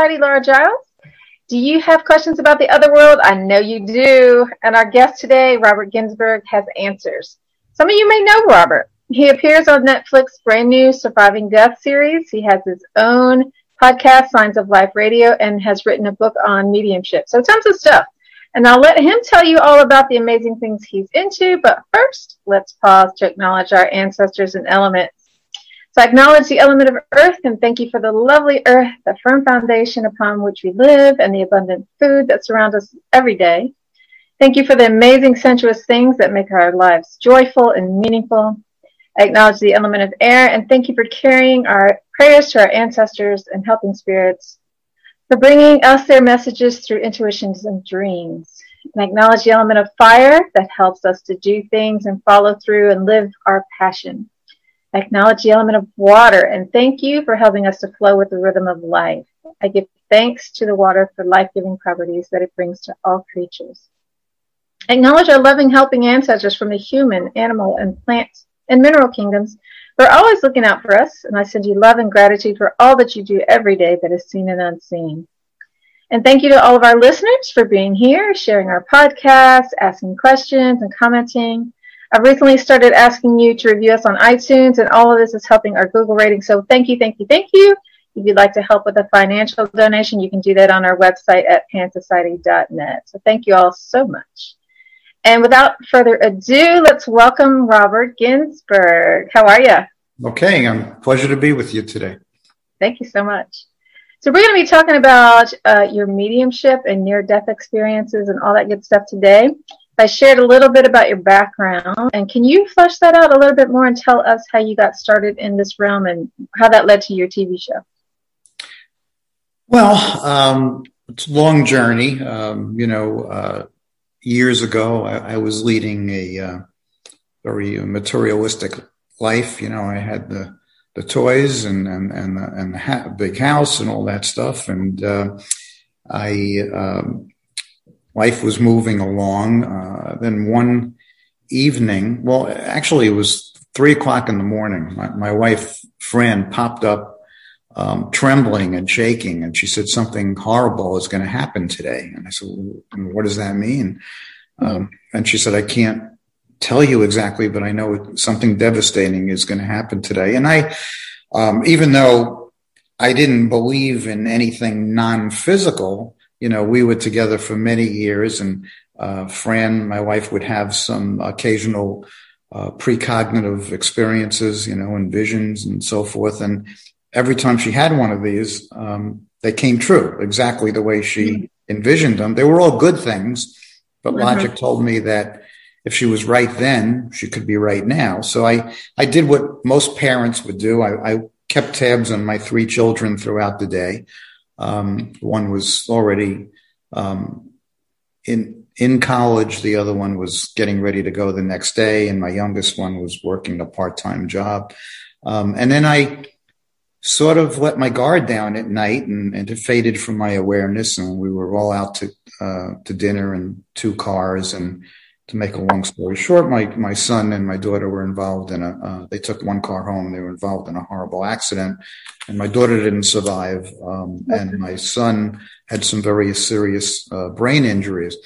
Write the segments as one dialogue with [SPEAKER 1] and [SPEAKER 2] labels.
[SPEAKER 1] Society Laura Giles. Do you have questions about the other world? I know you do. And our guest today, Robert Ginsberg, has answers. Some of you may know Robert. He appears on Netflix brand new Surviving Death series. He has his own podcast, Signs of Life Radio, and has written a book on mediumship. So tons of stuff. And I'll let him tell you all about the amazing things he's into. But first, let's pause to acknowledge our ancestors and elements. So I acknowledge the element of earth and thank you for the lovely earth, the firm foundation upon which we live, and the abundant food that surrounds us every day. Thank you for the amazing sensuous things that make our lives joyful and meaningful. I acknowledge the element of air and thank you for carrying our prayers to our ancestors and helping spirits, for bringing us their messages through intuitions and dreams. And I acknowledge the element of fire that helps us to do things and follow through and live our passion. Acknowledge the element of water and thank you for helping us to flow with the rhythm of life. I give thanks to the water for life giving properties that it brings to all creatures. Acknowledge our loving, helping ancestors from the human, animal, and plant and mineral kingdoms who are always looking out for us. And I send you love and gratitude for all that you do every day that is seen and unseen. And thank you to all of our listeners for being here, sharing our podcast, asking questions, and commenting. I've recently started asking you to review us on iTunes, and all of this is helping our Google rating. So thank you, thank you, thank you. If you'd like to help with a financial donation, you can do that on our website at pansociety.net. So thank you all so much. And without further ado, let's welcome Robert Ginsberg. How are you?
[SPEAKER 2] Okay, I'm pleasure to be with you today.
[SPEAKER 1] Thank you so much. So we're going to be talking about uh, your mediumship and near-death experiences and all that good stuff today. I shared a little bit about your background, and can you flesh that out a little bit more and tell us how you got started in this realm and how that led to your TV show?
[SPEAKER 2] Well, um, it's a long journey. Um, you know, uh, years ago, I, I, was leading a uh, very materialistic life. You know, I had the the toys and and and the, and the ha- big house and all that stuff, and uh, I um, life was moving along. Uh, then one evening, well, actually, it was three o'clock in the morning. My, my wife, Fran, popped up um, trembling and shaking, and she said something horrible is going to happen today. And I said, well, "What does that mean?" Um, and she said, "I can't tell you exactly, but I know something devastating is going to happen today." And I, um, even though I didn't believe in anything non-physical, you know, we were together for many years, and uh, Fran, my wife, would have some occasional uh, precognitive experiences, you know, and visions and so forth. And every time she had one of these, um, they came true exactly the way she mm-hmm. envisioned them. They were all good things, but mm-hmm. logic told me that if she was right then, she could be right now. So I, I did what most parents would do. I, I kept tabs on my three children throughout the day. Um, one was already um, in in college. The other one was getting ready to go the next day, and my youngest one was working a part time job. Um, and then I sort of let my guard down at night, and, and, it faded from my awareness. And we were all out to uh, to dinner in two cars, and to make a long story short, my my son and my daughter were involved in a. Uh, they took one car home. They were involved in a horrible accident, and my daughter didn't survive, um, and my son had some very serious uh, brain injuries.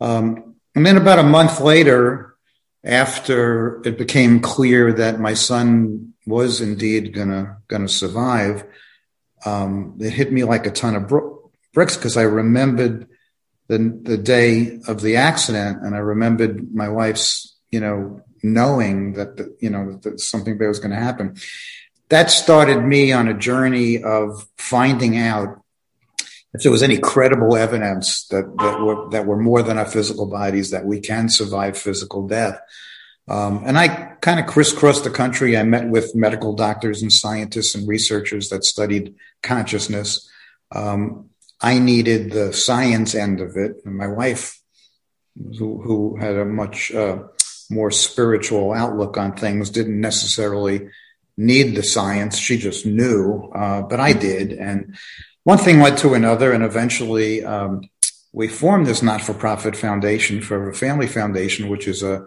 [SPEAKER 2] Um, and then about a month later, after it became clear that my son was indeed gonna gonna survive, um, it hit me like a ton of bro- bricks because I remembered the the day of the accident, and I remembered my wife's, you know, knowing that the, you know that something bad was going to happen. That started me on a journey of finding out if there was any credible evidence that that were that were more than our physical bodies that we can survive physical death. Um, and I kind of crisscrossed the country. I met with medical doctors and scientists and researchers that studied consciousness. Um, I needed the science end of it. And my wife, who, who had a much uh, more spiritual outlook on things, didn't necessarily need the science. She just knew, uh, but I did. And one thing led to another. And eventually, um, we formed this not for profit foundation, Forever Family Foundation, which is a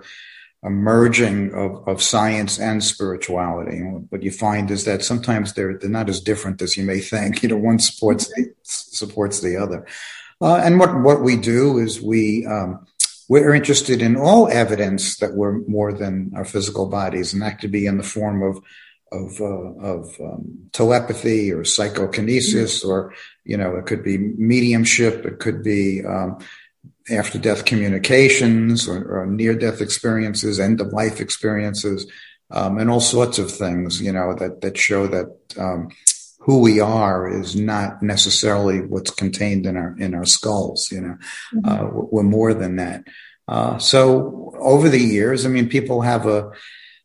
[SPEAKER 2] a merging of, of science and spirituality. what you find is that sometimes they're they're not as different as you may think. You know, one supports the, supports the other. Uh, and what what we do is we um, we're interested in all evidence that we're more than our physical bodies, and that could be in the form of of, uh, of um, telepathy or psychokinesis, or you know, it could be mediumship, it could be um, after death communications or, or near death experiences, end of life experiences, um, and all sorts of things, you know, that, that show that, um, who we are is not necessarily what's contained in our, in our skulls, you know, mm-hmm. uh, we're more than that. Uh, so over the years, I mean, people have a,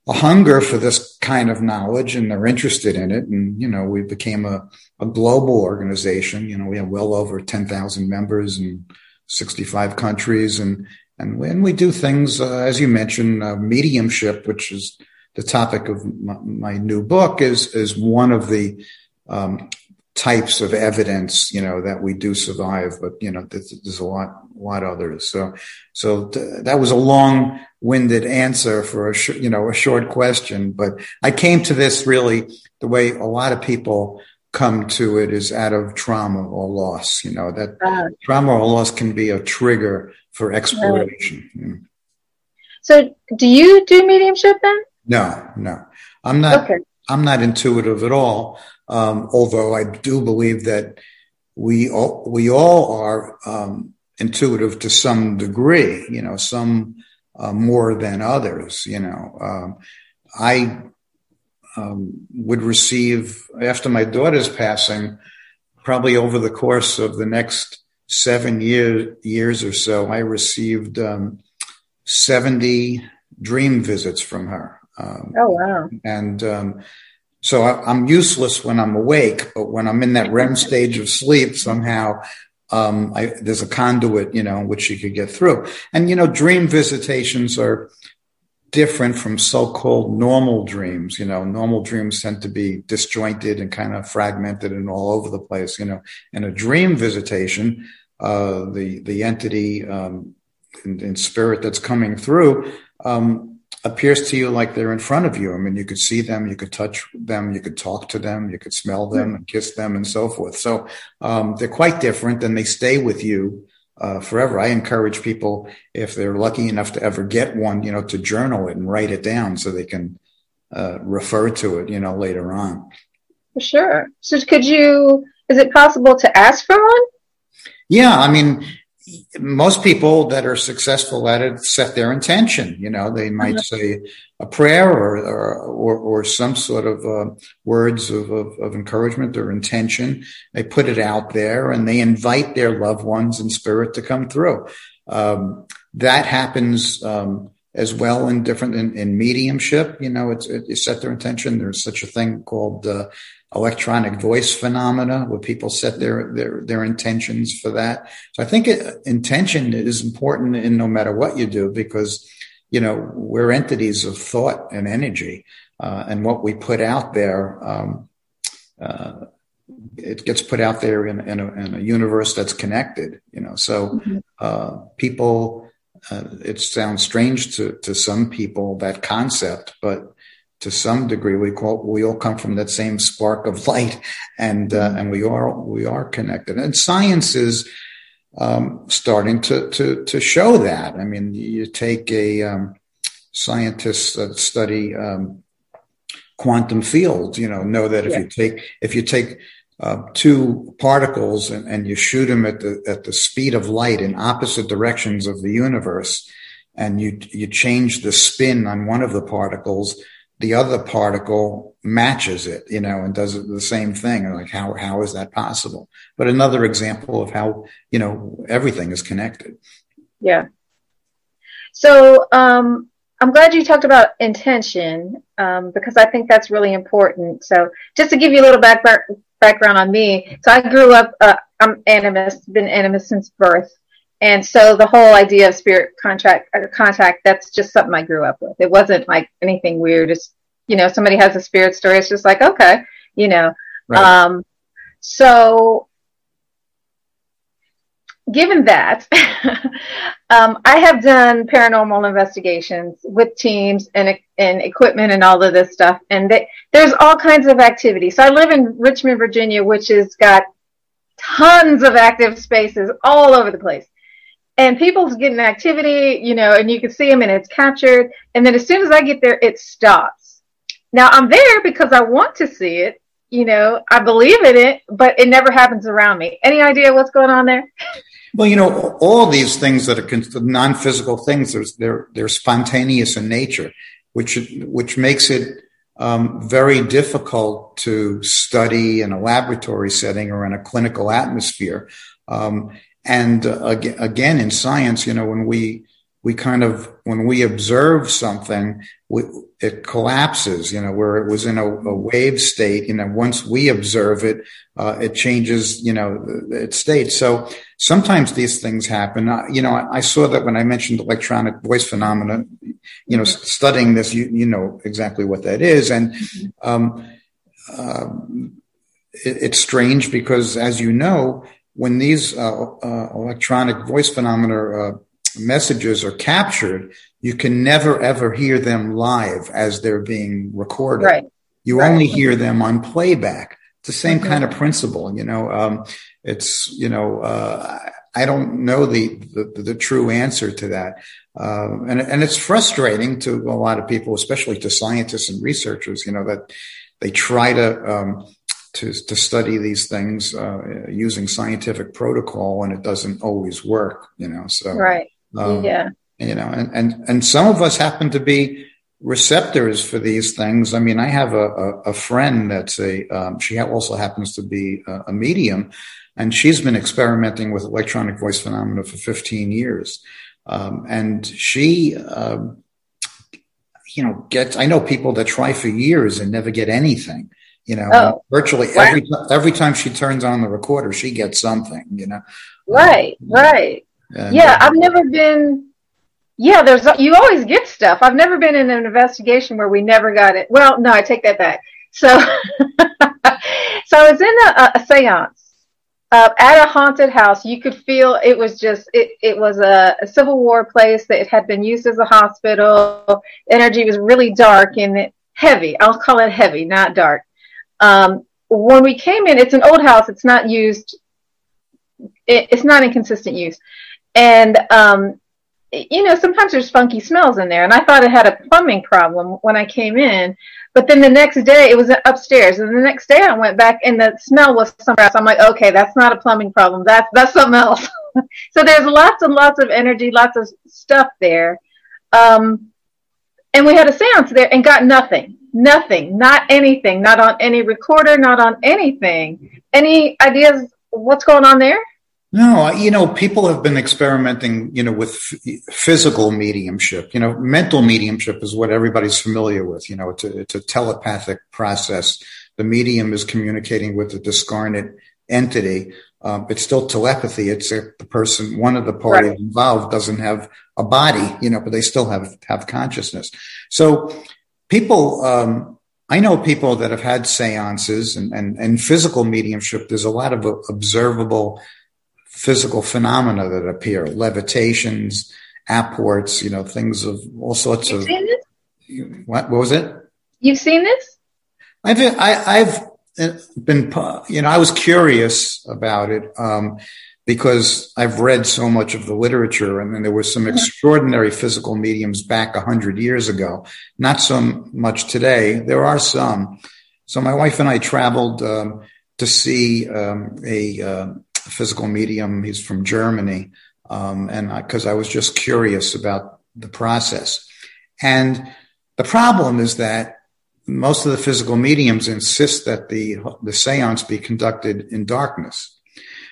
[SPEAKER 2] a hunger for this kind of knowledge and they're interested in it. And, you know, we became a, a global organization. You know, we have well over 10,000 members and 65 countries. And, and when we do things, uh, as you mentioned, uh, mediumship, which is the topic of my, my, new book, is, is one of the um, types of evidence, you know, that we do survive. But, you know, there's, there's a lot, lot others. So, so th- that was a long winded answer for a, sh- you know, a short question. But I came to this really the way a lot of people come to it is out of trauma or loss. You know, that uh, trauma or loss can be a trigger for exploration.
[SPEAKER 1] Right. So do you do mediumship then?
[SPEAKER 2] No, no. I'm not okay. I'm not intuitive at all. Um, although I do believe that we all, we all are um, intuitive to some degree, you know, some uh, more than others, you know. Um, I um, would receive after my daughter's passing, probably over the course of the next seven year, years or so, I received um, 70 dream visits from her.
[SPEAKER 1] Um, oh, wow.
[SPEAKER 2] And um, so I, am useless when I'm awake, but when I'm in that REM stage of sleep, somehow um, I, there's a conduit, you know, which she could get through. And, you know, dream visitations are different from so-called normal dreams. You know, normal dreams tend to be disjointed and kind of fragmented and all over the place. You know, in a dream visitation, uh, the the entity um, in, in, spirit that's coming through um, appears to you like they're in front of you. I mean, you could see them, you could touch them, you could talk to them, you could smell them and kiss them and so forth. So um, they're quite different, and they stay with you uh, forever. I encourage people, if they're lucky enough to ever get one, you know, to journal it and write it down so they can uh, refer to it, you know, later on.
[SPEAKER 1] For sure. So could you, is it possible to ask for one?
[SPEAKER 2] Yeah. I mean, most people that are successful at it set their intention. You know, they might uh-huh. say a prayer or or, or, or some sort of uh, words of, of, of, encouragement or intention. They put it out there and they invite their loved ones and spirit to come through. Um, that happens um, as well in different in, in mediumship. You know, it's it, you set their intention. There's such a thing called uh, electronic voice phenomena where people set their their their intentions for that. So I think it, intention is important in no matter what you do because you know we're entities of thought and energy, uh, and what we put out there. Um, uh, it gets put out there in, in, a, in, a, universe that's connected, you know. So mm-hmm. uh, people, uh, it sounds strange to to some people that concept, but to some degree we call we all come from that same spark of light and uh, and we are we are connected and science is um, starting to to to show that i mean you take a um, scientists that study um, quantum fields you know know that if yeah. you take if you take uh, two particles and, and you shoot them at the at the speed of light in opposite directions of the universe and you you change the spin on one of the particles the other particle matches it, you know, and does the same thing. Like how how is that possible? But another example of how you know everything is connected.
[SPEAKER 1] Yeah. So um, I'm glad you talked about intention um, because I think that's really important. So just to give you a little back, background on me, so I grew up. Uh, I'm animist, been animist since birth. And so the whole idea of spirit contract or contact, that's just something I grew up with. It wasn't like anything weird. It's, you know, somebody has a spirit story. It's just like, okay, you know. Right. Um, so given that, um, I have done paranormal investigations with teams and, and equipment and all of this stuff, and they, there's all kinds of activity. So I live in Richmond, Virginia, which has got tons of active spaces all over the place. And people's getting activity, you know, and you can see them and it's captured. And then as soon as I get there, it stops. Now I'm there because I want to see it. You know, I believe in it, but it never happens around me. Any idea what's going on there?
[SPEAKER 2] Well, you know, all these things that are non-physical things, they're they're spontaneous in nature, which which makes it um, very difficult to study in a laboratory setting or in a clinical atmosphere. Um, and uh, again, in science, you know, when we we kind of when we observe something, we, it collapses. You know, where it was in a, a, wave state. You know, once we observe it, uh, it changes. You know, its state. So sometimes these things happen. You know, I, I, saw that when I mentioned electronic voice phenomena. You know, studying this, you you know exactly what that is, and um, uh, it, it's strange because, as you know, when these uh, uh, electronic voice phenomena uh, messages are captured, you can never ever hear them live as they're being recorded.
[SPEAKER 1] Right.
[SPEAKER 2] You
[SPEAKER 1] right.
[SPEAKER 2] only hear them on playback. It's the same mm-hmm. kind of principle, you know. Um, it's you know, uh, I don't know the, the, the true answer to that, uh, and and it's frustrating to a lot of people, especially to scientists and researchers, you know, that they try to um, to, to study these things uh, using scientific protocol, and it doesn't always work, you know. So
[SPEAKER 1] right, um, yeah,
[SPEAKER 2] you know, and and and some of us happen to be receptors for these things. I mean, I have a a, a friend that's a um, she also happens to be a, a medium, and she's been experimenting with electronic voice phenomena for 15 years, um, and she. Um, you know, gets. I know people that try for years and never get anything you know, oh, virtually every every time she turns on the recorder, she gets something. You know.
[SPEAKER 1] Right. Um, right. And, yeah, uh, I've never been. Yeah, there's you always get stuff. I've never been in an investigation where we never got it. Well, no, I take that back. So, so I was in a, a seance uh, at a haunted house. You could feel it was just it. It was a, a Civil War place that had been used as a hospital. Energy was really dark and heavy. I'll call it heavy, not dark. Um, when we came in, it's an old house. It's not used. It, it's not in consistent use, and um, you know sometimes there's funky smells in there. And I thought it had a plumbing problem when I came in, but then the next day it was upstairs, and the next day I went back and the smell was somewhere else. I'm like, okay, that's not a plumbing problem. That's that's something else. so there's lots and lots of energy, lots of stuff there. Um, and we had a seance there and got nothing. Nothing, not anything, not on any recorder, not on anything. Any ideas what's going on there?
[SPEAKER 2] No, you know, people have been experimenting, you know, with f- physical mediumship. You know, mental mediumship is what everybody's familiar with. You know, it's a, it's a telepathic process. The medium is communicating with the discarnate entity. Um, it's still telepathy. It's a, the person, one of the parties right. involved doesn't have a body, you know, but they still have, have consciousness. So people, um, I know people that have had seances and, and, and physical mediumship. There's a lot of observable physical phenomena that appear, levitations, apports, you know, things of all sorts
[SPEAKER 1] You've
[SPEAKER 2] of. What, what was it?
[SPEAKER 1] You've seen this?
[SPEAKER 2] I've, I, have been, you know, I was curious about it. Um, because I've read so much of the literature and then there were some extraordinary physical mediums back a hundred years ago. Not so much today. There are some. So my wife and I traveled um, to see um, a uh, physical medium. He's from Germany. Um, and because I, I was just curious about the process. And the problem is that most of the physical mediums insist that the, the seance be conducted in darkness.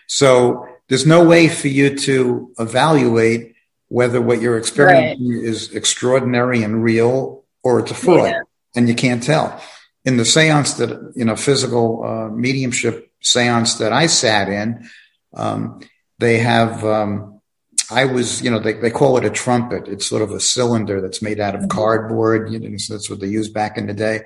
[SPEAKER 2] So there's no way for you to evaluate whether what you're experiencing right. is extraordinary and real or it's a fraud, yeah. and you can't tell. In the seance that you know, physical uh, mediumship seance that I sat in, um, they have. Um, I was, you know, they, they call it a trumpet. It's sort of a cylinder that's made out of mm-hmm. cardboard. You know, so that's what they used back in the day.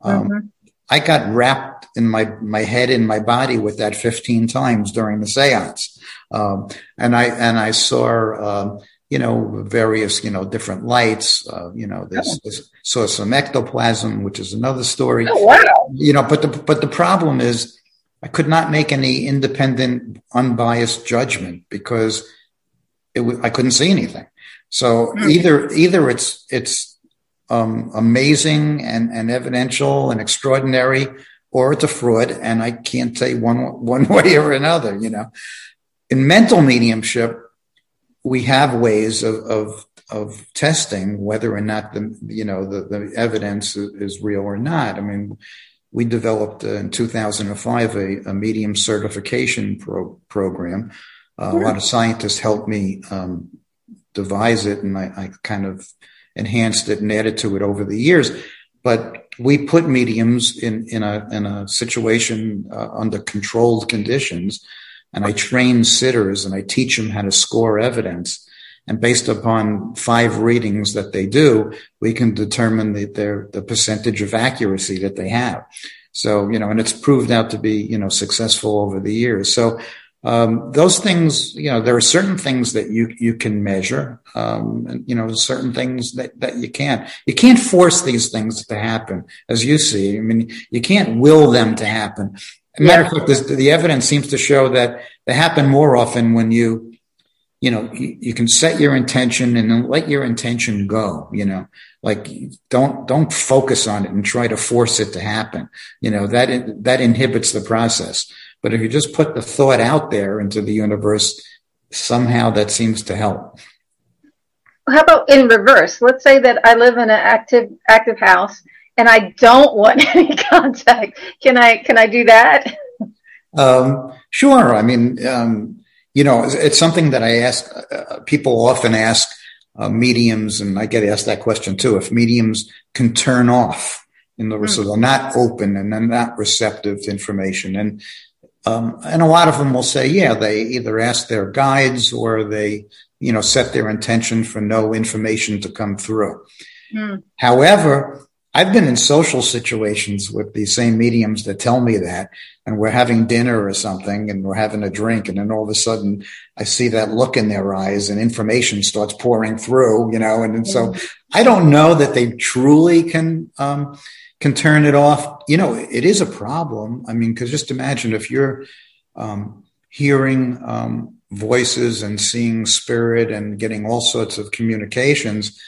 [SPEAKER 2] Um, mm-hmm. I got wrapped in my, my head in my body with that 15 times during the seance. Um, and I, and I saw, um, you know, various, you know, different lights, uh, you know, this, this, saw some ectoplasm, which is another story.
[SPEAKER 1] Oh, wow.
[SPEAKER 2] You know, but the, but the problem is I could not make any independent, unbiased judgment because it w- I couldn't see anything. So mm. either, either it's, it's, um, amazing and, and evidential and extraordinary, or it's a fraud. And I can't say one, one way or another, you know. In mental mediumship, we have ways of, of, of testing whether or not the, you know, the, the evidence is real or not. I mean, we developed uh, in 2005 a, a medium certification pro- program. Uh, a lot of scientists helped me um, devise it, and I, I, kind of enhanced it and added to it over the years. But we put mediums in in a in a situation uh, under controlled conditions, and I train sitters and I teach them how to score evidence. And based upon five readings that they do, we can determine the, their, the percentage of accuracy that they have. So, you know, and it's proved out to be, you know, successful over the years. So, um, those things, you know, there are certain things that you, you can measure, um, and, you know, certain things that, that you can't. You can't force these things to happen, as you see. I mean, you can't will them to happen. matter of fact, this, the evidence seems to show that they happen more often when you, you know, you, you can set your intention and then let your intention go, you know, like don't, don't focus on it and try to force it to happen. You know, that, that inhibits the process. But if you just put the thought out there into the universe, somehow that seems to help.
[SPEAKER 1] How about in reverse? Let's say that I live in an active active house and I don't want any contact. Can I can I do that?
[SPEAKER 2] Um, sure. I mean, um, you know, it's, it's, something that I ask. Uh, people often ask uh, mediums, and I get asked that question too. If mediums can turn off, in the mm. so they're not open and they're not receptive to information, and um, and a lot of them will say, yeah, they either ask their guides or they, you know, set their intention for no information to come through. Mm. However, I've been in social situations with these same mediums that tell me that, and we're having dinner or something and we're having a drink. And then all of a sudden I see that look in their eyes and information starts pouring through, you know, and, and so hmm. I don't know that they truly can, um, can turn it off. You know, it is a problem. I mean, because just imagine if you're um, hearing um, voices and seeing spirit and getting all sorts of communications,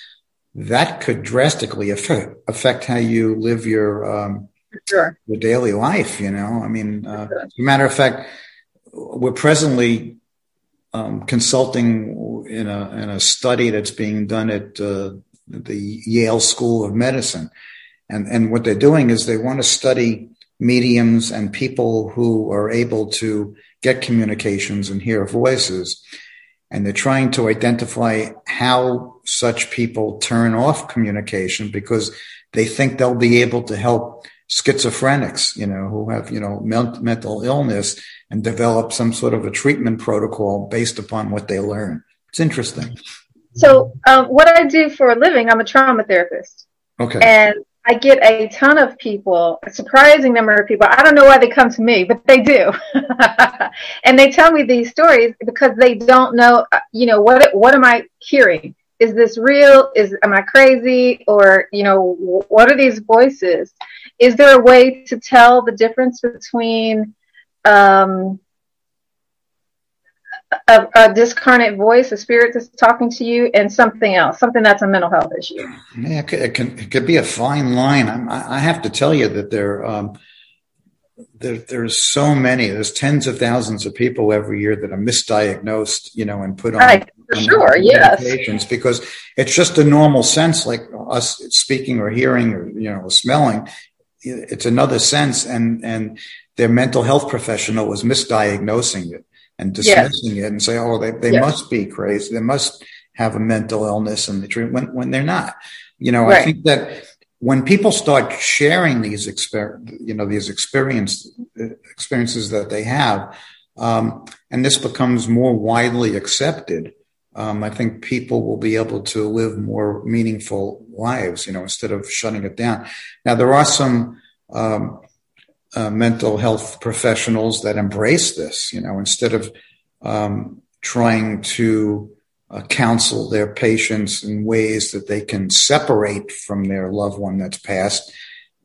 [SPEAKER 2] that could drastically affect, affect how you live your um, sure. your daily life. You know, I mean, uh, sure. as a matter of fact, we're presently um, consulting in a in a study that's being done at uh, the Yale School of Medicine and, and what they're doing is they want to study mediums and people who are able to get communications and hear voices. And they're trying to identify how such people turn off communication because they think they'll be able to help schizophrenics, you know, who have, you know, mental illness and develop some sort of a treatment protocol based upon what they learn. It's interesting.
[SPEAKER 1] So, um, what I do for a living, I'm a trauma therapist.
[SPEAKER 2] Okay.
[SPEAKER 1] And I get a ton of people, a surprising number of people. I don't know why they come to me, but they do. and they tell me these stories because they don't know, uh, you know, what what am I hearing? Is this real? Is am I crazy? Or, you know, what are these voices? Is there a way to tell the difference between um, a, a, discarnate voice, a spirit that's talking to you, and something else, something that's a mental health issue.
[SPEAKER 2] Yeah, it could, it can, it could be a fine line. I, I have to tell you that there, um, there, there's so many. There's tens of thousands of people every year that are misdiagnosed, you know, and put on,
[SPEAKER 1] right, for on sure, yes,
[SPEAKER 2] because it's just a normal sense, like us speaking or hearing or you know smelling. It's another sense, and and their mental health professional was misdiagnosing it and dismissing yes. it and say, oh, they, they yes. must be crazy. They must have a mental illness and the treatment when, when they're not. You know, right. I think that when people start sharing these exper- you know, these experience, experiences that they have, um, and this becomes more widely accepted, um, I think people will be able to live more meaningful lives, you know, instead of shutting it down. Now, there are some, um, uh, mental health professionals that embrace this, you know, instead of um, trying to uh, counsel their patients in ways that they can separate from their loved one that's passed.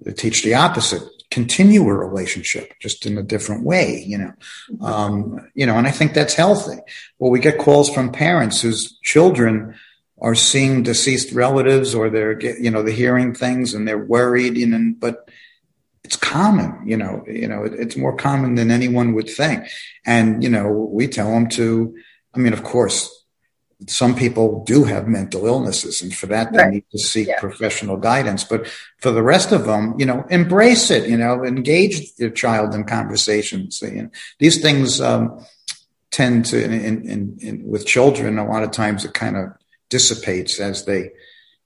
[SPEAKER 2] They teach the opposite. Continue a relationship just in a different way, you know. Um, you know, and I think that's healthy. Well, we get calls from parents whose children are seeing deceased relatives or they're, you know, they're hearing things and they're worried, you know, but it's common, you know, you know, it's more common than anyone would think. And, you know, we tell them to, I mean, of course, some people do have mental illnesses and for that they right. need to seek yeah. professional guidance but for the rest of them you know embrace it you know engage your child in conversations know, these things um, tend to in, in, in, with children a lot of times it kind of dissipates as they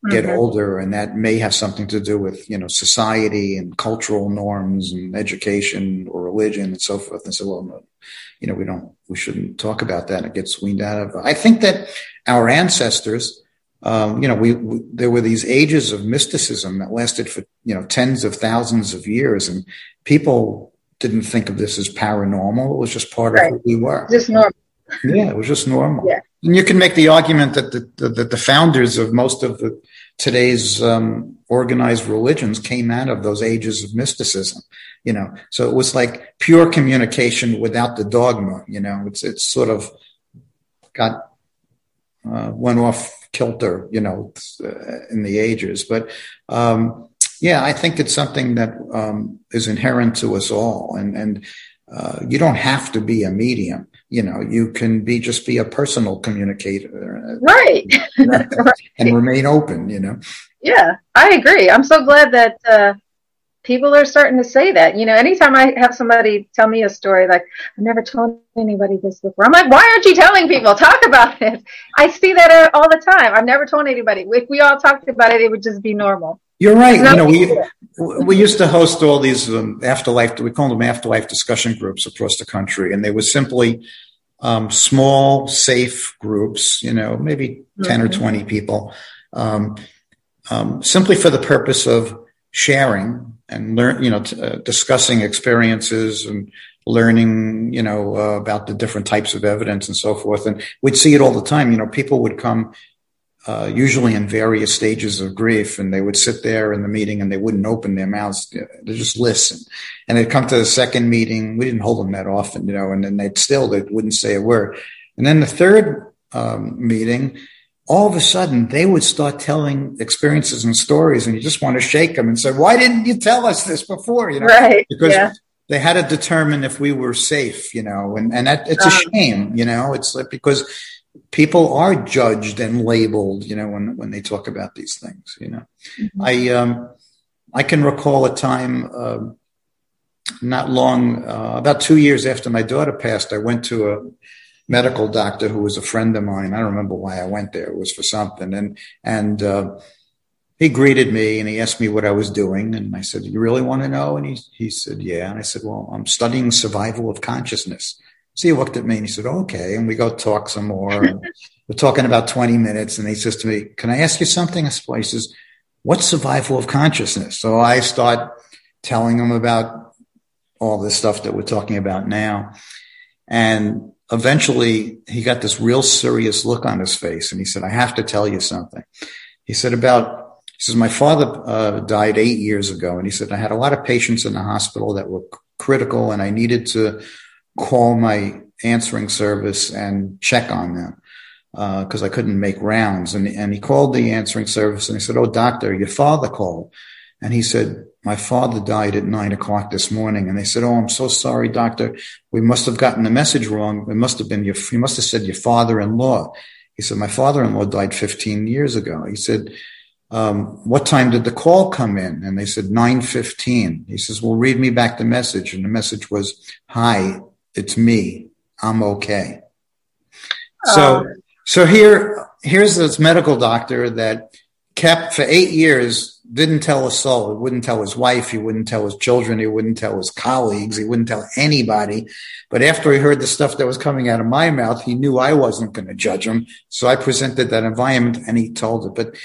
[SPEAKER 2] get mm-hmm. older and that may have something to do with you know society and cultural norms and education or religion and so forth. And so well you know we don't we shouldn't talk about that. It gets weaned out of i think that our ancestors um, you know we, we, there were these ages of mysticism that lasted for you know tens of thousands of years and people didn't think of this as paranormal. It was just part right. of who we were.
[SPEAKER 1] Just normal.
[SPEAKER 2] Yeah it was just normal.
[SPEAKER 1] Yeah
[SPEAKER 2] and you can make the argument that the, the, the founders of most of the today's um, organized religions came out of those ages of mysticism, you know. So it was like pure communication without the dogma, you know. It's it's sort of got uh, went off kilter, you know, uh, in the ages. But um, yeah, I think it's something that um, is inherent to us all, and and uh, you don't have to be a medium you know you can be just be a personal communicator.
[SPEAKER 1] Right, right.
[SPEAKER 2] and remain open you know?
[SPEAKER 1] Yeah i agree. I'm so glad that uh, people are starting to say that. You know anytime i have somebody tell me a story like i've never told anybody this before i'm like why aren't you telling people? Talk about it. I see that all the time. I've never told anybody. If we all talked about it it would just be normal
[SPEAKER 2] you're right. You know, we we used to host all these um, afterlife. We call them afterlife discussion groups across the country, and they were simply um, small, safe groups. You know, maybe mm-hmm. ten or mm-hmm. twenty people, um, um, simply for the purpose of sharing and learn. You know, t- uh, discussing experiences and learning. You know, uh, about the different types of evidence and so forth. And we'd see it all the time. You know, people would come uh, usually in various stages of grief, and they would sit there in the meeting and they wouldn't open their mouths; they just listen. And they'd come to the second meeting. We didn't hold them that often, you know, and then they'd still they wouldn't say a word. And then the third um, meeting, all of a sudden they would start telling experiences and stories, and you just want to shake them and say, "Why didn't you tell us this before?" You know,
[SPEAKER 1] right?
[SPEAKER 2] Because
[SPEAKER 1] yeah.
[SPEAKER 2] they had to determine if we were safe, you know, and and that, it's a uh-huh. shame, you know. It's like because people are judged and labeled, you know, when, when they talk about these things, you know. Mm-hmm. I, um, I can recall a time, uh, not long, uh, about two years after my daughter passed, I went to a medical doctor who was a friend of mine. I don't remember why I went there. It was for something. And, and, uh, he greeted me and he asked me what I was doing. And I said, you really want to know? And he, he said, yeah. And I said, well, I'm studying survival of consciousness. So he looked at me and he said, okay. And we go talk some more. we're talking about 20 minutes. And he says to me, can I ask you something? He says, what's survival of consciousness? So I start telling him about all this stuff that we're talking about now. And eventually he got this real serious look on his face. And he said, I have to tell you something. He said about, he says, my father uh, died eight years ago. And he said, I had a lot of patients in the hospital that were critical and I needed to call my answering service and check on them because uh, I couldn't make rounds. And, and he called the answering service and he said, Oh, doctor, your father called. And he said, My father died at nine o'clock this morning. And they said, Oh, I'm so sorry, doctor. We must have gotten the message wrong. It must have been your, you must have said your father in law. He said, My father in law died 15 years ago. He said, um, what time did the call come in? And they said 9:15. He says, "Well, read me back the message." And the message was, "Hi, it's me. I'm okay. So, um, so here, here's this medical doctor that kept for eight years, didn't tell a soul. He wouldn't tell his wife. He wouldn't tell his children. He wouldn't tell his colleagues. He wouldn't tell anybody. But after he heard the stuff that was coming out of my mouth, he knew I wasn't going to judge him. So I presented that environment and he told it. But,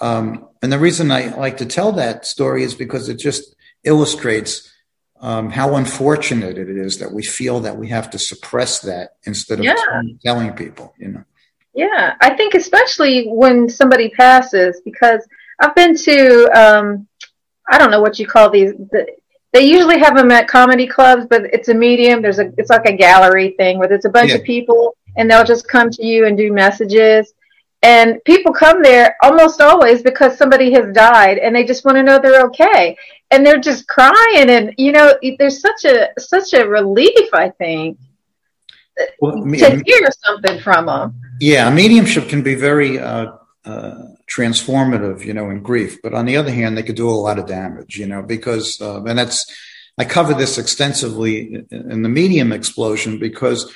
[SPEAKER 2] um, and the reason I like to tell that story is because it just illustrates um, how unfortunate it is that we feel that we have to suppress that instead of yeah. telling people, you know.
[SPEAKER 1] Yeah, I think especially when somebody passes, because I've been to, um, I don't know what you call these. The, they usually have them at comedy clubs, but it's a medium. There's a, it's like a gallery thing where there's a bunch yeah. of people and they'll just come to you and do messages. And people come there almost always because somebody has died and they just want to know they're okay. And they're just crying and you know, there's such a such a relief, I think, well, to hear something from them.
[SPEAKER 2] Yeah, mediumship can be very uh, uh, transformative, you know, in grief. But on the other hand, they could do a lot of damage, you know, because uh, and that's I cover this extensively in the medium explosion because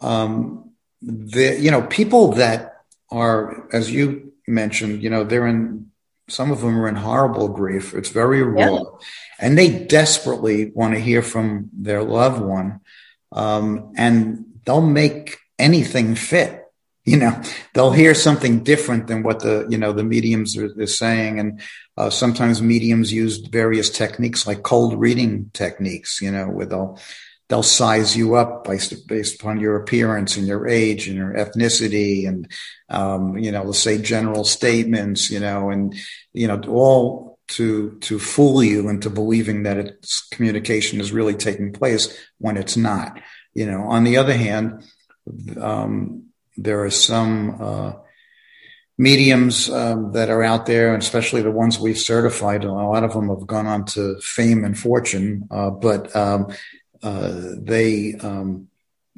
[SPEAKER 2] um, the you know people that are, as you mentioned, you know, they're in, some of them are in horrible grief. It's very raw. Yeah. And they desperately want to hear from their loved one. Um, and they'll make anything fit. You know, they'll hear something different than what the, you know, the mediums are, are saying. And uh, sometimes mediums use various techniques like cold reading techniques, you know, where they'll, they'll size you up based, based upon your appearance and your age and your ethnicity and, um, you know, let's say general statements, you know, and, you know, all to, to fool you into believing that it's communication is really taking place when it's not, you know, on the other hand, um, there are some, uh, mediums um, that are out there, and especially the ones we've certified. A lot of them have gone on to fame and fortune, uh, but um, uh, they um,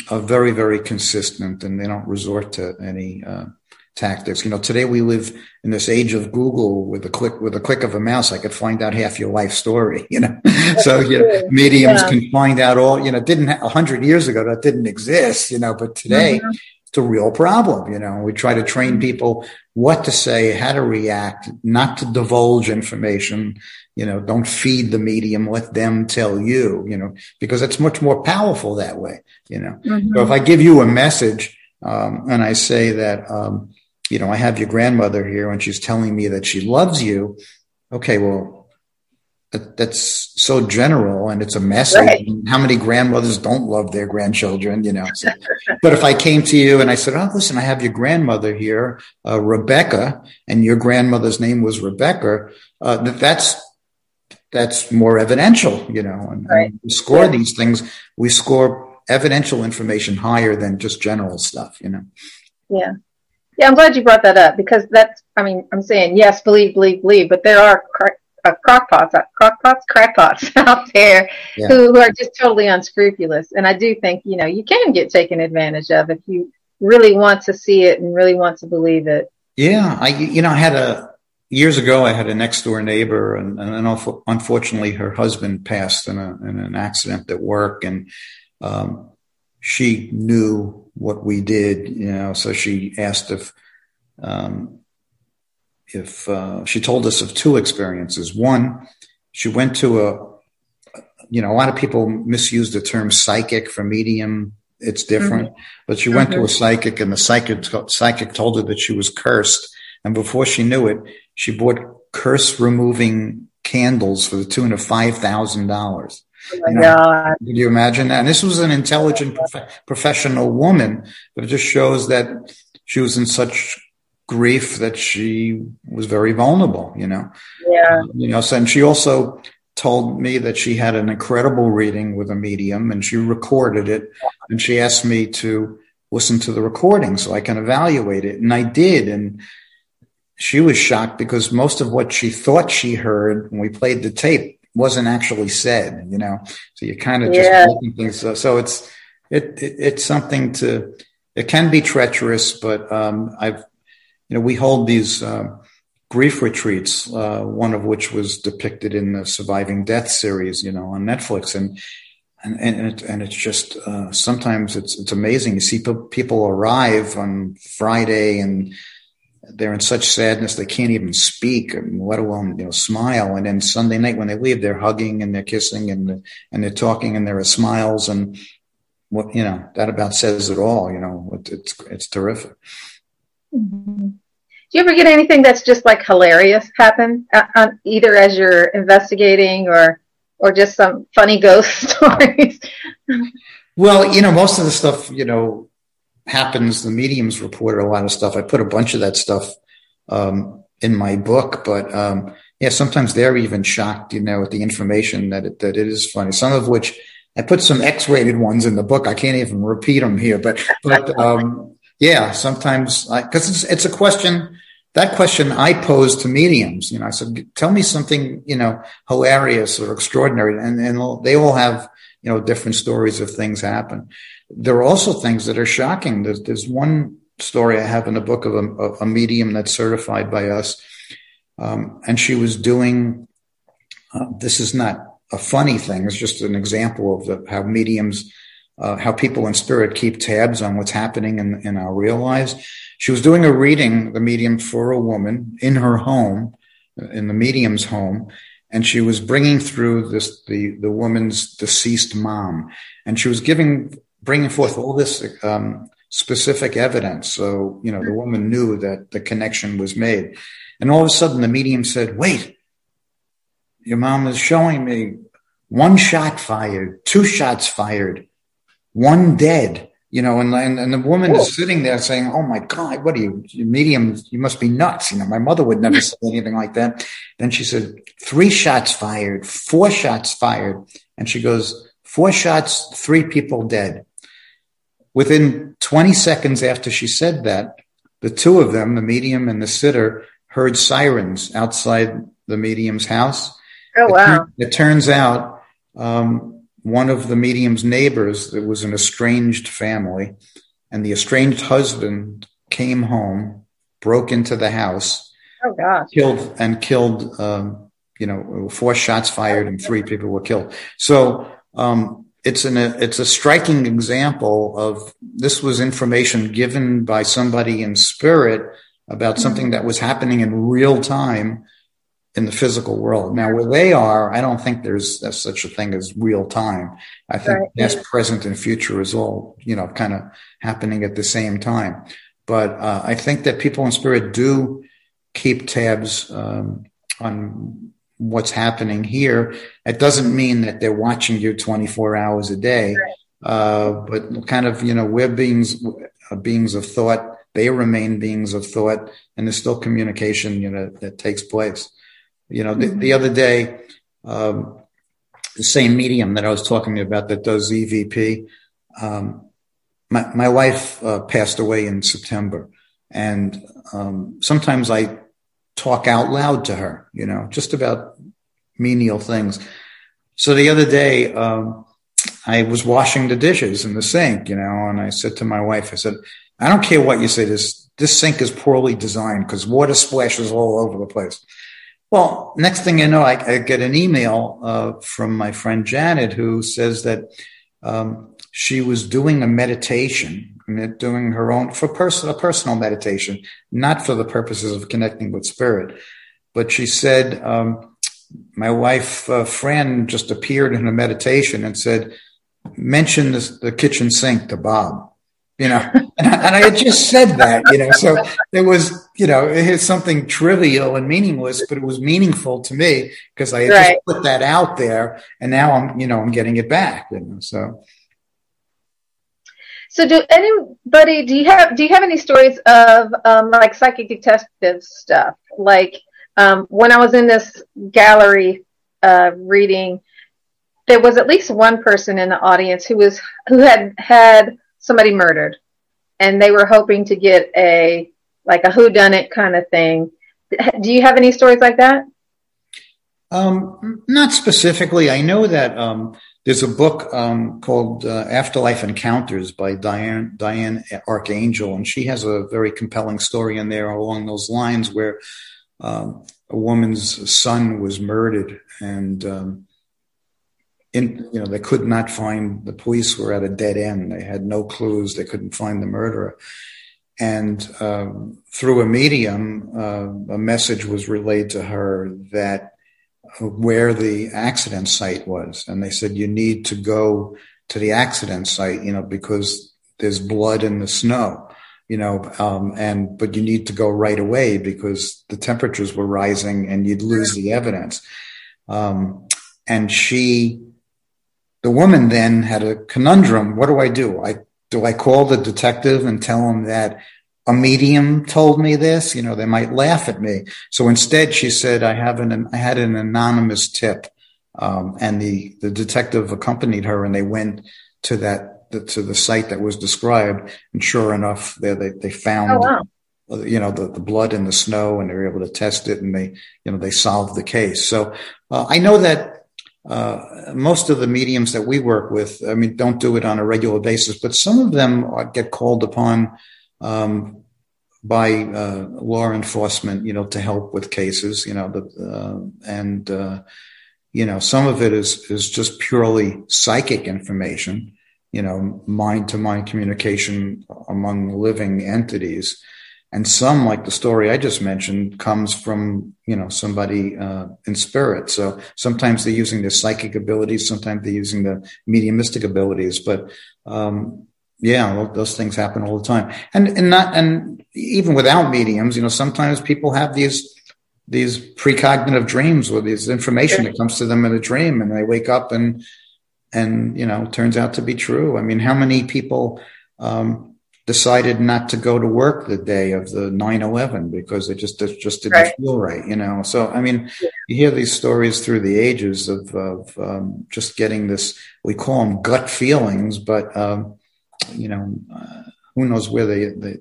[SPEAKER 2] are very, very consistent and they don't resort to any uh, tactics. You know, today we live in this age of Google with a click, with a click of a mouse, I could find out half your life story, you know, so, you know, mediums yeah. can find out all, you know, didn't a hundred years ago that didn't exist, you know, but today mm-hmm. it's a real problem. You know, we try to train mm-hmm. people what to say, how to react, not to divulge information, you know, don't feed the medium, let them tell you, you know, because it's much more powerful that way, you know. Mm-hmm. So if I give you a message, um, and I say that, um, you know, I have your grandmother here and she's telling me that she loves you. Okay. Well, that, that's so general and it's a message. Right. How many grandmothers don't love their grandchildren, you know? So, but if I came to you and I said, Oh, listen, I have your grandmother here, uh, Rebecca, and your grandmother's name was Rebecca, uh, that, that's, that's more evidential, you know, and, right. and we score yeah. these things. We score evidential information higher than just general stuff, you know?
[SPEAKER 1] Yeah. Yeah, I'm glad you brought that up because that's, I mean, I'm saying yes, believe, believe, believe, but there are crack, uh, crockpots, uh, crockpots, crackpots out there yeah. who, who are just totally unscrupulous. And I do think, you know, you can get taken advantage of if you really want to see it and really want to believe it.
[SPEAKER 2] Yeah. I, you know, I had a, years ago, I had a next door neighbor, and, and unfortunately, her husband passed in, a, in an accident at work, and um, she knew what we did, you know. So she asked if um, if uh, she told us of two experiences. One, she went to a you know a lot of people misuse the term psychic for medium. It's different, mm-hmm. but she went mm-hmm. to a psychic, and the psychic psychic told her that she was cursed, and before she knew it she bought curse removing candles for the tune of five thousand dollars. Oh you know, God. Could you imagine that? And this was an intelligent, prof- professional woman, but it just shows that she was in such grief that she was very vulnerable, you know?
[SPEAKER 1] Yeah.
[SPEAKER 2] Um, you know, so, and she also told me that she had an incredible reading with a medium and she recorded it and she asked me to listen to the recording so I can evaluate it. And I did. And she was shocked because most of what she thought she heard when we played the tape wasn't actually said, you know. So you kind of just yeah. things. So, so it's it, it, it's something to. It can be treacherous, but um, I've you know we hold these uh, grief retreats, uh, one of which was depicted in the Surviving Death series, you know, on Netflix, and and and, it, and it's just uh, sometimes it's it's amazing. You see people arrive on Friday and they're in such sadness they can't even speak, let alone you know smile. And then Sunday night when they leave, they're hugging and they're kissing and and they're talking and there are smiles and what you know that about says it all. You know, it's it's terrific.
[SPEAKER 1] Mm-hmm. Do you ever get anything that's just like hilarious happen, uh, either as you're investigating or or just some funny ghost stories?
[SPEAKER 2] well, you know, most of the stuff, you know, happens. The mediums reported a lot of stuff. I put a bunch of that stuff um, in my book, but um, yeah, sometimes they're even shocked, you know, with the information that it, that it is funny. Some of which I put some X-rated ones in the book. I can't even repeat them here, but but um, yeah, sometimes because it's it's a question. That question I posed to mediums. You know, I said, "Tell me something, you know, hilarious or extraordinary," and and they all have you know different stories of things happen. There are also things that are shocking. There's, there's one story I have in the book of a, a medium that's certified by us, um, and she was doing. Uh, this is not a funny thing. It's just an example of the, how mediums, uh, how people in spirit keep tabs on what's happening in, in our real lives. She was doing a reading, the medium for a woman in her home, in the medium's home, and she was bringing through this the the woman's deceased mom, and she was giving bringing forth all this um, specific evidence. So you know the woman knew that the connection was made, and all of a sudden the medium said, "Wait." Your mom is showing me one shot fired, two shots fired, one dead. You know, and and, and the woman is sitting there saying, "Oh my God, what are you, you medium? You must be nuts." You know, my mother would never say anything like that. Then she said, three shots fired, four shots fired, and she goes, four shots, three people dead." Within 20 seconds after she said that, the two of them, the medium and the sitter, heard sirens outside the medium's house
[SPEAKER 1] Oh, wow.
[SPEAKER 2] It, it turns out um, one of the medium's neighbors, there was an estranged family, and the estranged husband came home, broke into the house,
[SPEAKER 1] oh, gosh.
[SPEAKER 2] killed and killed, um, you know, four shots fired and three people were killed. So, um, it's an it's a striking example of this was information given by somebody in spirit about something that was happening in real time in the physical world. Now, where they are, I don't think there's, such a thing as real time. I think right. past, present, and future is all, you know, kind of happening at the same time. But uh, I think that people in spirit do keep tabs um, on what's happening here. It doesn't mean that they're watching you 24 hours a day, right. uh, but kind of, you know, we're beings, uh, beings of thought. They remain beings of thought, and there's still communication, you know, that takes place. You know, the, the mm-hmm. other day, um, the same medium that I was talking about that does EVP, um, my, my wife uh, passed away in September. And um, sometimes I talk out loud to her, you know, just about menial things. So the other day, um, I was washing the dishes in the sink, you know, and I said to my wife, I said, I don't care what you say, this, this sink is poorly designed because water splashes all over the place. Well, next thing you know, I, I get an email uh, from my friend Janet who says that um, she was doing a meditation, doing her own for personal personal meditation, not for the purposes of connecting with spirit. But she said, um, my wife uh, Fran just appeared in a meditation and said, mention this, the kitchen sink to Bob you know, and I, and I, had just said that, you know, so it was, you know, it's something trivial and meaningless, but it was meaningful to me because I had right. just put that out there and now I'm, you know, I'm getting it back, you know, so.
[SPEAKER 1] So do anybody, do you have, do you have any stories of um, like psychic detective stuff? Like um, when I was in this gallery uh, reading, there was at least one person in the audience who was, who had had somebody murdered. And they were hoping to get a like a who done it kind of thing. Do you have any stories like that?
[SPEAKER 2] Um, not specifically. I know that um, there's a book um, called uh, afterlife encounters by Dianne Dianne Arcangel and she has a very compelling story in there along those lines where um, a woman's son was murdered and um, in, you know, they could not find, the police were at a dead end. They had no clues. They couldn't find the murderer. And um, through a medium, uh, a message was relayed to her that uh, where the accident site was. And they said, you need to go to the accident site, you know, because there's blood in the snow, you know, um, and, but you need to go right away because the temperatures were rising and you'd lose the evidence. Um, and she, the woman then had a conundrum. What do I do? I do I call the detective and tell him that a medium told me this? You know, they might laugh at me. So instead, she said, I have an I had an anonymous tip, um, and the the detective accompanied her, and they went to that to the site that was described, and sure enough, there they they found. Oh, wow you know, the, the blood in the snow and they were able to test it and they, you know, they solved the case. So uh, I know that uh, most of the mediums that we work with, I mean, don't do it on a regular basis, but some of them get called upon um, by uh, law enforcement, you know, to help with cases, you know, the, uh, and uh, you know, some of it is is just purely psychic information, you know, mind to mind communication among living entities. And some like the story i just mentioned comes from you know somebody uh, in spirit. So sometimes they're using their psychic abilities sometimes they're using the mediumistic abilities. But um, yeah those things happen all the time and and not and even without mediums you know sometimes people have these these precognitive dreams or these information that comes to them in a dream and they wake up and and you know turns out to be true i mean how many people um, decided not to go to work the day of the 9-11 because it just it just didn't right. feel right you know so i mean yeah. you hear these stories through the ages of, of um, just getting this we call them gut feelings but um, you know uh, who knows where they, they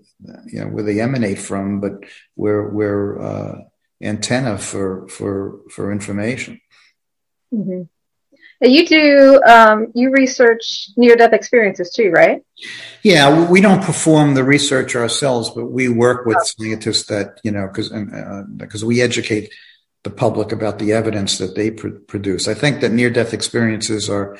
[SPEAKER 2] you know where they emanate from but we're we're uh, antenna for for for information
[SPEAKER 1] mm-hmm. You do, um, you research near death experiences too, right?
[SPEAKER 2] Yeah, we don't perform the research ourselves, but we work with oh. scientists that, you know, because because uh, we educate the public about the evidence that they pr- produce. I think that near death experiences are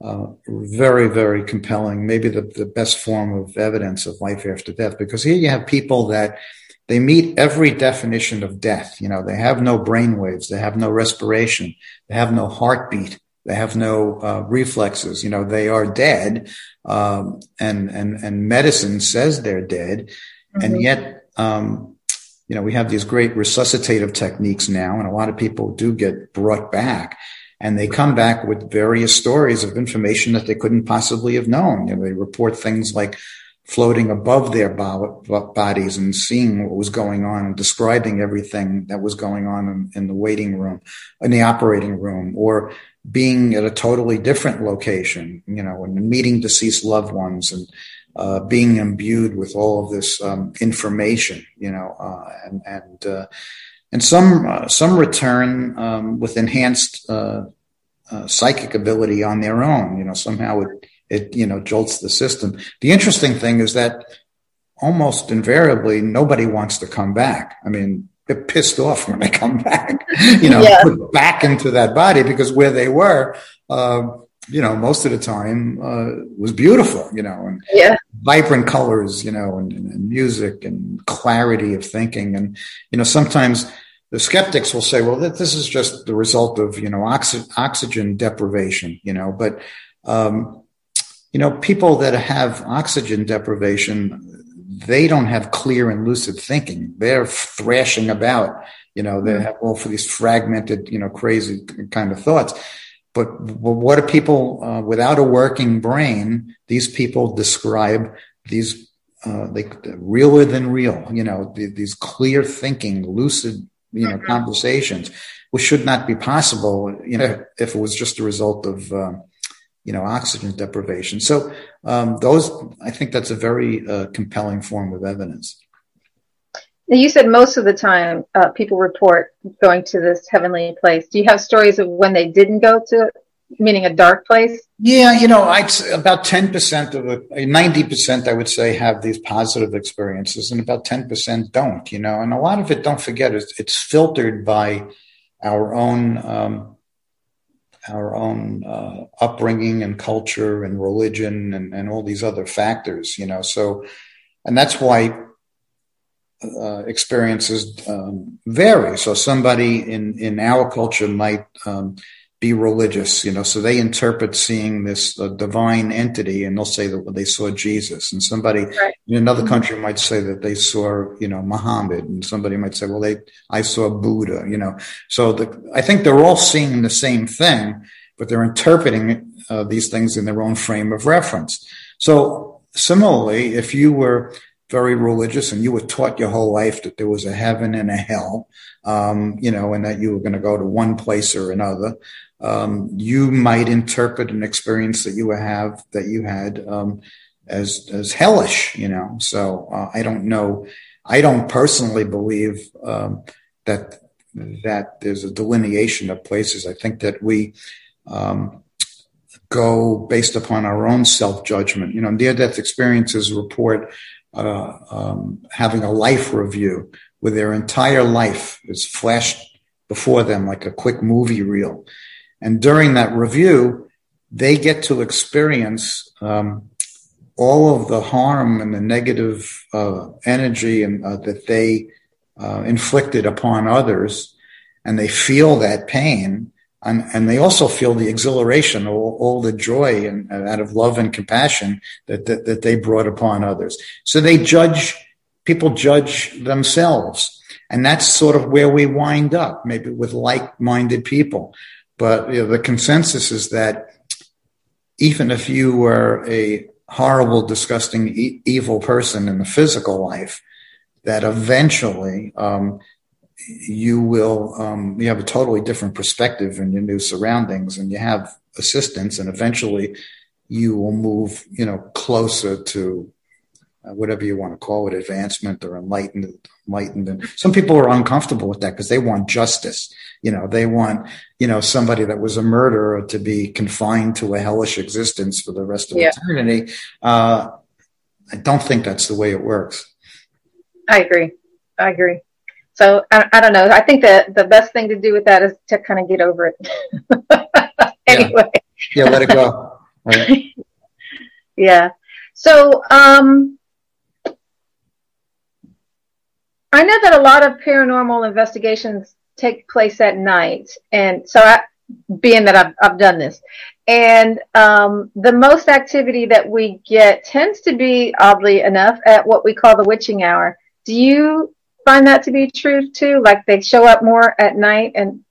[SPEAKER 2] uh, very, very compelling, maybe the, the best form of evidence of life after death, because here you have people that they meet every definition of death. You know, they have no brain waves, they have no respiration, they have no heartbeat they have no uh, reflexes. You know, they are dead, um, and and and medicine says they're dead, mm-hmm. and yet, um, you know, we have these great resuscitative techniques now, and a lot of people do get brought back, and they come back with various stories of information that they couldn't possibly have known. You know, they report things like floating above their bodies and seeing what was going on and describing everything that was going on in, in, the waiting room, in the operating room, or being at a totally different location, you know, and meeting deceased loved ones and uh, being imbued with all of this um, information, you know, uh, and and uh, and some uh, some return um, with enhanced uh, uh, psychic ability on their own. You know, somehow it it you know jolts the system. The interesting thing is that almost invariably nobody wants to come back. I mean, they're pissed off when they come back, you know, yeah. put back into that body because where they were, uh, you know, most of the time uh, was beautiful, you know, and yeah. vibrant colors, you know, and, and, music and clarity of thinking. And, you know, sometimes the skeptics will say, well, this is just the result of, you know, oxy- oxygen deprivation, you know, but, um, you know, people that have oxygen deprivation, they don't have clear and lucid thinking. They're thrashing about, you know, they mm-hmm. have all for these fragmented, you know, crazy kind of thoughts. But what are people uh, without a working brain? These people describe these uh, they realer than real, you know, these clear thinking, lucid, you know, mm-hmm. conversations, which should not be possible, you know, if it was just a result of, uh, you know, oxygen deprivation. So um, those, I think that's a very uh, compelling form of evidence.
[SPEAKER 1] You said most of the time uh, people report going to this heavenly place. Do you have stories of when they didn't go to, meaning a dark place?
[SPEAKER 2] Yeah, you know, I'd about ten percent of it, ninety percent, I would say, have these positive experiences, and about ten percent don't. You know, and a lot of it, don't forget, is it's filtered by our own um, our own uh, upbringing and culture and religion and, and all these other factors, you know. So, and that's why uh, experiences um, vary. So, somebody in in our culture might um, be religious, you know, so they interpret seeing this uh, divine entity and they'll say that they saw Jesus and somebody right. in another mm-hmm. country might say that they saw, you know, Muhammad and somebody might say, well, they, I saw Buddha, you know, so the, I think they're all seeing the same thing, but they're interpreting uh, these things in their own frame of reference. So similarly, if you were very religious and you were taught your whole life that there was a heaven and a hell, um, you know, and that you were going to go to one place or another, um, you might interpret an experience that you have that you had um, as as hellish, you know. So uh, I don't know. I don't personally believe um, that that there's a delineation of places. I think that we um, go based upon our own self judgment. You know, near death experiences report uh, um, having a life review where their entire life is flashed before them like a quick movie reel. And during that review, they get to experience um, all of the harm and the negative uh, energy and uh, that they uh, inflicted upon others, and they feel that pain, and, and they also feel the exhilaration, all, all the joy and out of love and compassion that, that that they brought upon others. So they judge people judge themselves, and that's sort of where we wind up, maybe with like-minded people. But you know, the consensus is that even if you were a horrible, disgusting, e- evil person in the physical life, that eventually um, you will um, you have a totally different perspective in your new surroundings, and you have assistance, and eventually you will move, you know, closer to uh, whatever you want to call it, advancement or enlightened, enlightened. And some people are uncomfortable with that because they want justice. You know, they want, you know, somebody that was a murderer to be confined to a hellish existence for the rest of yeah. eternity. Uh, I don't think that's the way it works.
[SPEAKER 1] I agree. I agree. So I, I, don't know. I think that the best thing to do with that is to kind of get over it. anyway.
[SPEAKER 2] Yeah. yeah, let it go.
[SPEAKER 1] Right. yeah. So, um, I know that a lot of paranormal investigations take place at night, and so I, being that I've, I've done this, and um, the most activity that we get tends to be, oddly enough, at what we call the witching hour. Do you find that to be true too? Like they show up more at night, and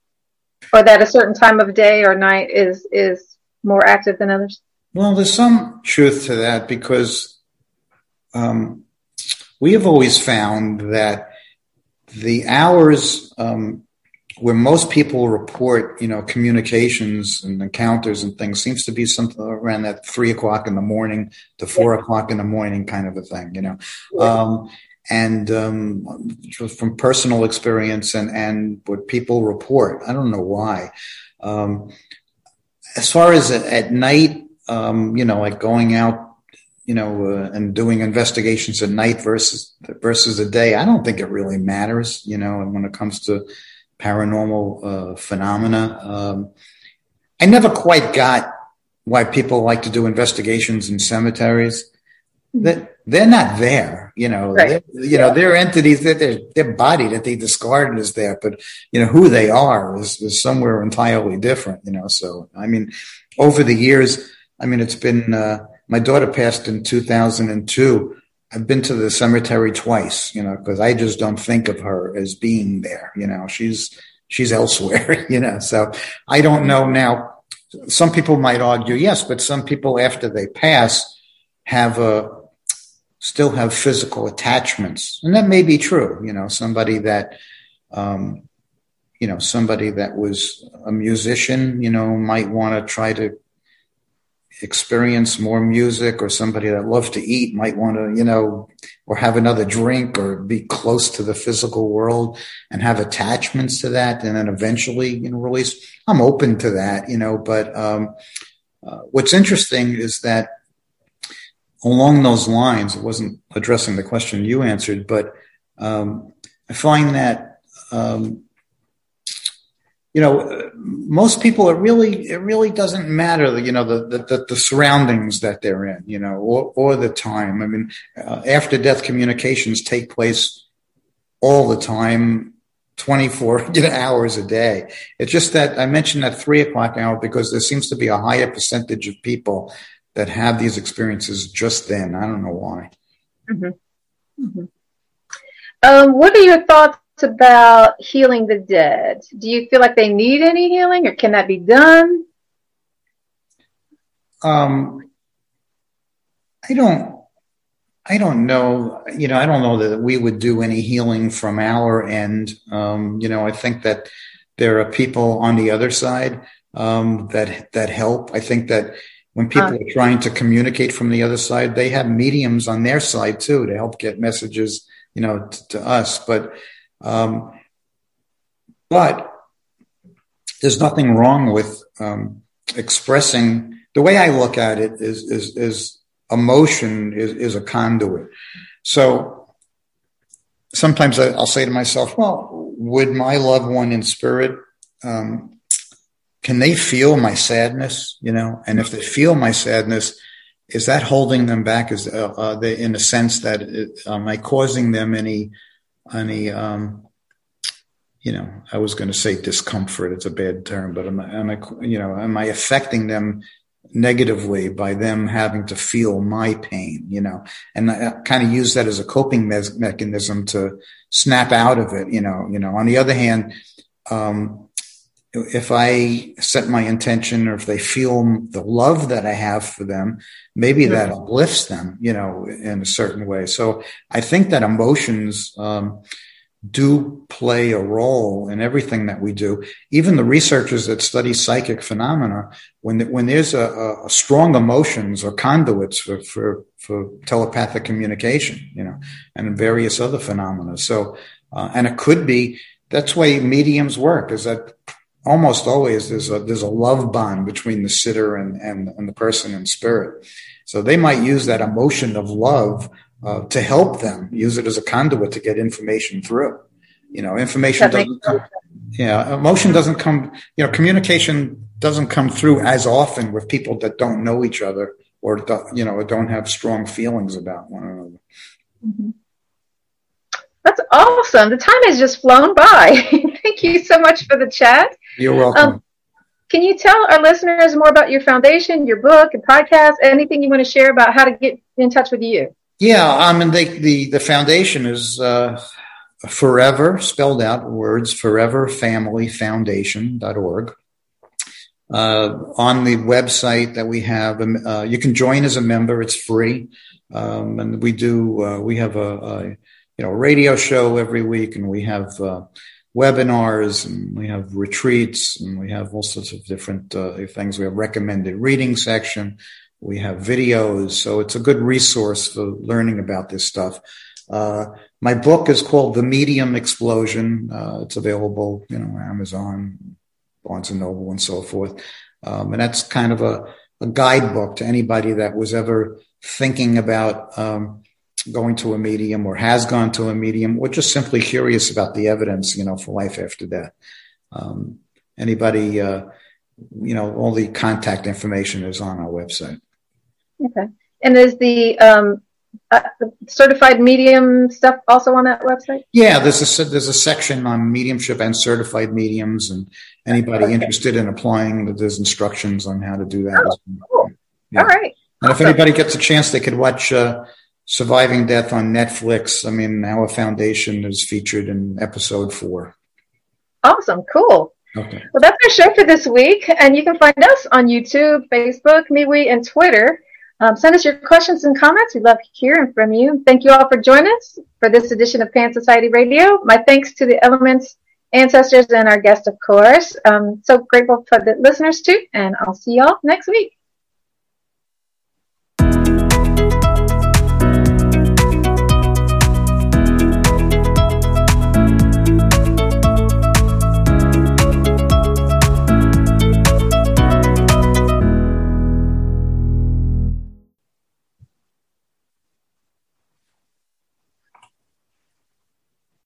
[SPEAKER 1] or that a certain time of day or night is is more active than others?
[SPEAKER 2] Well, there's some truth to that because um, we have always found that the hours um, where most people report, you know, communications and encounters and things seems to be something around that three o'clock in the morning to four yeah. o'clock in the morning kind of a thing, you know. Yeah. Um, and um, from personal experience and, and what people report, I don't know why. Um, as far as at, at night, um, you know, like going out you know, uh, and doing investigations at night versus versus a day, I don't think it really matters. You know, when it comes to paranormal uh, phenomena, um, I never quite got why people like to do investigations in cemeteries. That they're not there, you know. Right. You know, they're entities that their their body that they discarded is there, but you know who they are is, is somewhere entirely different. You know, so I mean, over the years, I mean, it's been. Uh, my daughter passed in 2002. I've been to the cemetery twice, you know, because I just don't think of her as being there. You know, she's she's elsewhere. You know, so I don't know now. Some people might argue yes, but some people after they pass have a still have physical attachments, and that may be true. You know, somebody that um, you know somebody that was a musician, you know, might want to try to experience more music or somebody that loved to eat might want to, you know, or have another drink or be close to the physical world and have attachments to that. And then eventually, you know, release. I'm open to that, you know, but, um, uh, what's interesting is that along those lines, it wasn't addressing the question you answered, but, um, I find that, um, you know, most people, it really, it really doesn't matter, you know, the, the, the surroundings that they're in, you know, or, or the time. I mean, uh, after death communications take place all the time 24 you know, hours a day. It's just that I mentioned that three o'clock hour because there seems to be a higher percentage of people that have these experiences just then. I don't know why.
[SPEAKER 1] Mm-hmm. Mm-hmm. Um, what are your thoughts about healing the dead? Do you feel like they need any healing or can that be done?
[SPEAKER 2] Um, I don't I don't know. You know, I don't know that we would do any healing from our end. Um, you know, I think that there are people on the other side um, that that help. I think that when people uh, are trying to communicate from the other side, they have mediums on their side too to help get messages, you know, t- to us. But um, but there's nothing wrong with um, expressing. The way I look at it is is is emotion is, is a conduit. So sometimes I, will say to myself, well, would my loved one in spirit, um, can they feel my sadness? You know, and if they feel my sadness, is that holding them back? Is uh, they, in a sense that it, am I causing them any any um, you know I was going to say discomfort. It's a bad term, but am I, am I you know am I affecting them negatively by them having to feel my pain, you know, and I kind of use that as a coping me- mechanism to snap out of it, you know, you know, on the other hand, um, if I set my intention or if they feel the love that I have for them, maybe mm-hmm. that uplifts them, you know, in a certain way. So I think that emotions, um, do play a role in everything that we do. Even the researchers that study psychic phenomena, when when there's a, a strong emotions or conduits for, for, for telepathic communication, you know, and various other phenomena. So, uh, and it could be that's why mediums work. Is that almost always there's a there's a love bond between the sitter and and, and the person in spirit. So they might use that emotion of love uh, to help them use it as a conduit to get information through. You know, information doesn't come, yeah, emotion doesn't come, you know, communication doesn't come through as often with people that don't know each other or, you know, don't have strong feelings about one another.
[SPEAKER 1] Mm-hmm. That's awesome. The time has just flown by. Thank you so much for the chat.
[SPEAKER 2] You're welcome. Um,
[SPEAKER 1] can you tell our listeners more about your foundation, your book, and podcast? Anything you want to share about how to get in touch with you?
[SPEAKER 2] Yeah, I mean, they, the the foundation is uh, forever spelled out words foreverfamilyfoundation.org. Uh, on the website that we have, um, uh, you can join as a member. It's free, um, and we do. Uh, we have a, a, you know radio show every week, and we have uh, webinars, and we have retreats, and we have all sorts of different uh, things. We have recommended reading section. We have videos, so it's a good resource for learning about this stuff. Uh, my book is called The Medium Explosion. Uh, it's available, you know, Amazon, Barnes and Noble, and so forth. Um, and that's kind of a, a, guidebook to anybody that was ever thinking about um, going to a medium or has gone to a medium or just simply curious about the evidence, you know, for life after death. Um, anybody, uh, you know, all the contact information is on our website.
[SPEAKER 1] Okay. And is the um, uh, certified medium stuff also on that website?
[SPEAKER 2] Yeah, there's a there's a section on mediumship and certified mediums, and anybody okay. interested in applying, there's instructions on how to do that.
[SPEAKER 1] Oh, cool. Yeah. All right.
[SPEAKER 2] And awesome. if anybody gets a chance, they could watch uh, Surviving Death on Netflix. I mean, our foundation is featured in episode four.
[SPEAKER 1] Awesome. Cool. Okay. Well, that's our show for this week. And you can find us on YouTube, Facebook, MeWe, and Twitter. Um, send us your questions and comments. We love hearing from you. Thank you all for joining us for this edition of Pan Society Radio. My thanks to the elements, ancestors, and our guest, of course. Um, so grateful for the listeners, too. And I'll see y'all next week.